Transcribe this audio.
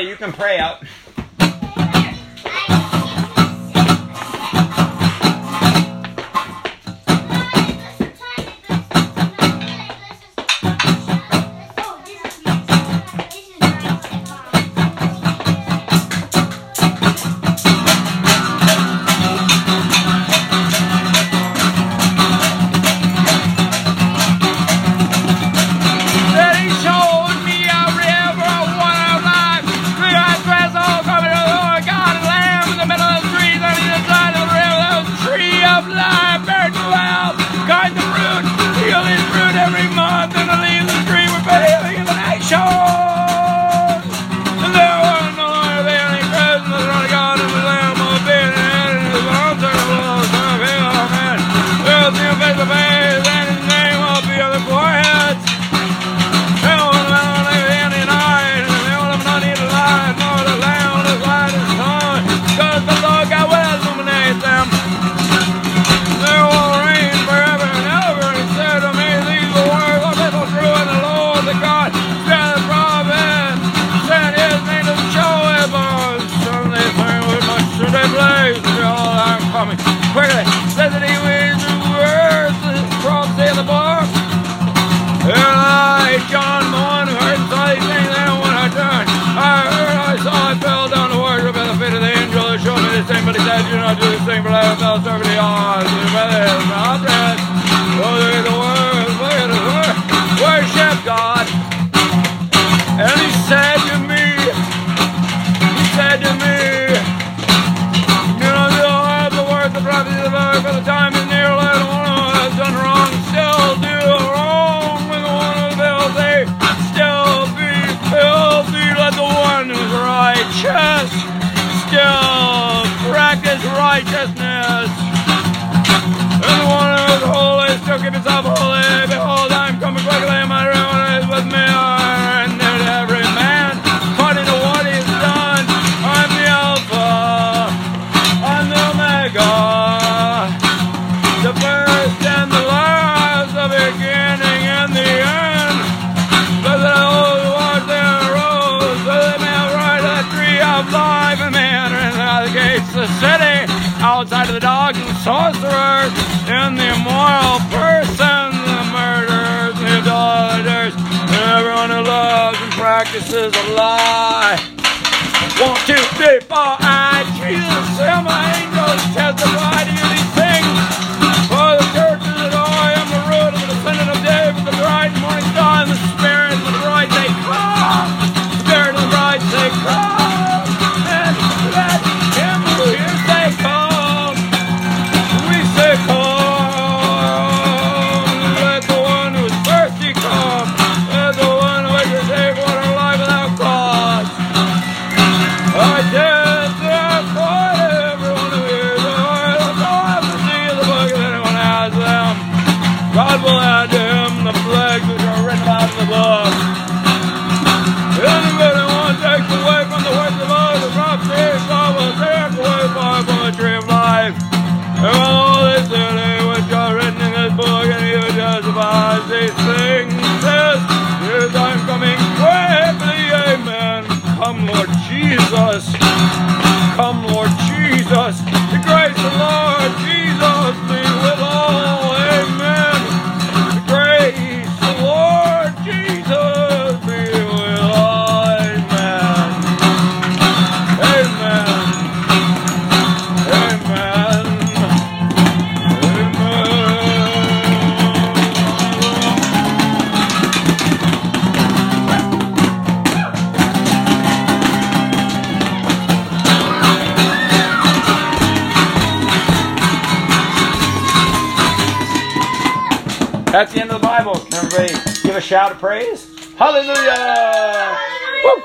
You can pray out. said, you know, do this thing, but I have no certainty on the weather is. Oh, look at the world, look at the world. Worship God. righteousness. And the one who is holy still keep himself holy. Behold, I am coming quickly, and my reward is with me. Every man according to what done. I'm the Alpha, I'm the Omega, the first and the last, the beginning and the end. Blessed are the of life, and the gates the city outside of the dog and sorcerer and the immoral person, the murderers, the daughters, everyone who loves and practices a lie. One, two, three, four, as they say. That's the end of the Bible. Everybody give a shout of praise. Hallelujah! Woo!